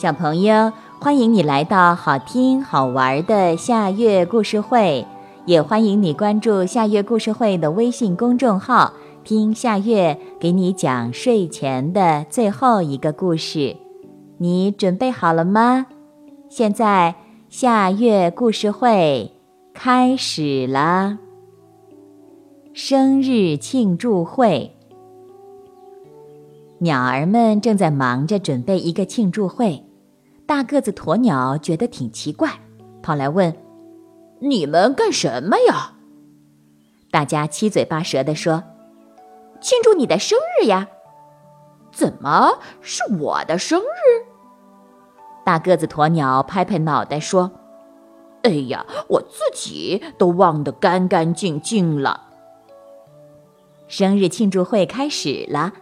小朋友，欢迎你来到好听好玩的夏月故事会，也欢迎你关注夏月故事会的微信公众号，听夏月给你讲睡前的最后一个故事。你准备好了吗？现在夏月故事会开始了。生日庆祝会，鸟儿们正在忙着准备一个庆祝会。大个子鸵鸟觉得挺奇怪，跑来问：“你们干什么呀？”大家七嘴八舌地说：“庆祝你的生日呀！”“怎么是我的生日？”大个子鸵鸟拍拍脑袋说：“哎呀，我自己都忘得干干净净了。”生日庆祝会开始了，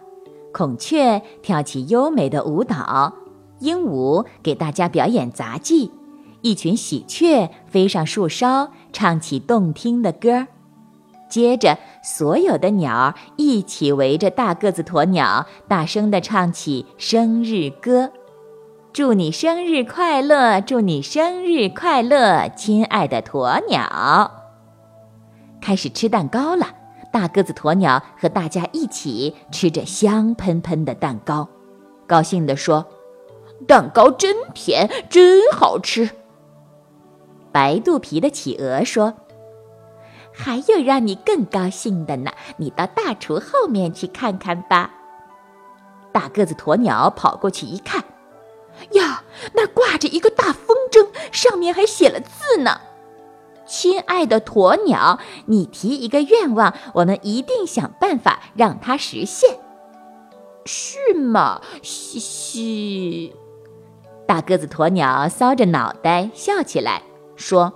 孔雀跳起优美的舞蹈。鹦鹉给大家表演杂技，一群喜鹊飞上树梢，唱起动听的歌。接着，所有的鸟一起围着大个子鸵鸟，大声地唱起生日歌：“祝你生日快乐，祝你生日快乐，亲爱的鸵鸟！”开始吃蛋糕了，大个子鸵鸟和大家一起吃着香喷喷的蛋糕，高兴地说。蛋糕真甜，真好吃。白肚皮的企鹅说：“还有让你更高兴的呢，你到大厨后面去看看吧。”大个子鸵鸟跑过去一看，呀，那挂着一个大风筝，上面还写了字呢：“亲爱的鸵鸟，你提一个愿望，我们一定想办法让它实现。”是吗？嘻嘻。大个子鸵鸟搔着脑袋笑起来，说：“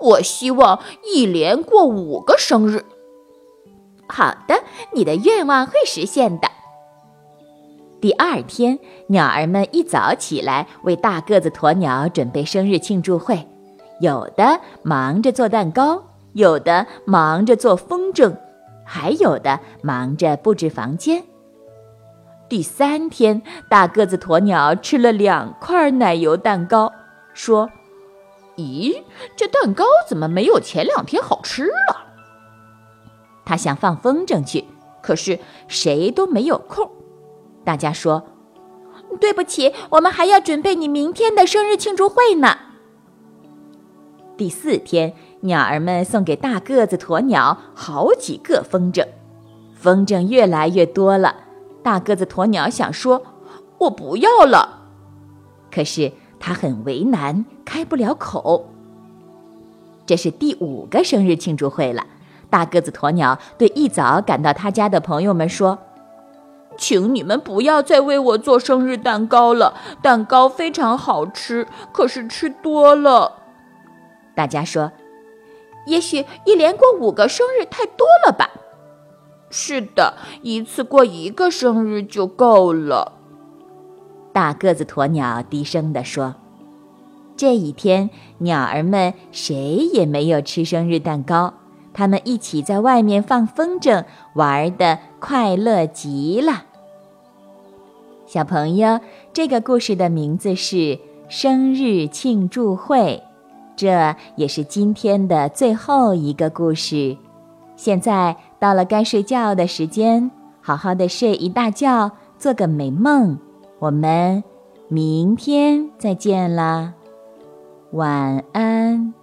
我希望一连过五个生日。”好的，你的愿望会实现的。第二天，鸟儿们一早起来为大个子鸵鸟准备生日庆祝会，有的忙着做蛋糕，有的忙着做风筝，还有的忙着布置房间。第三天，大个子鸵鸟吃了两块奶油蛋糕，说：“咦，这蛋糕怎么没有前两天好吃了？”他想放风筝去，可是谁都没有空。大家说：“对不起，我们还要准备你明天的生日庆祝会呢。”第四天，鸟儿们送给大个子鸵鸟好几个风筝，风筝越来越多了。大个子鸵鸟想说：“我不要了。”可是他很为难，开不了口。这是第五个生日庆祝会了。大个子鸵鸟对一早赶到他家的朋友们说：“请你们不要再为我做生日蛋糕了，蛋糕非常好吃，可是吃多了。”大家说：“也许一连过五个生日太多了吧？”是的，一次过一个生日就够了。大个子鸵鸟低声地说：“这一天，鸟儿们谁也没有吃生日蛋糕，他们一起在外面放风筝，玩的快乐极了。”小朋友，这个故事的名字是《生日庆祝会》，这也是今天的最后一个故事。现在到了该睡觉的时间，好好的睡一大觉，做个美梦。我们明天再见啦，晚安。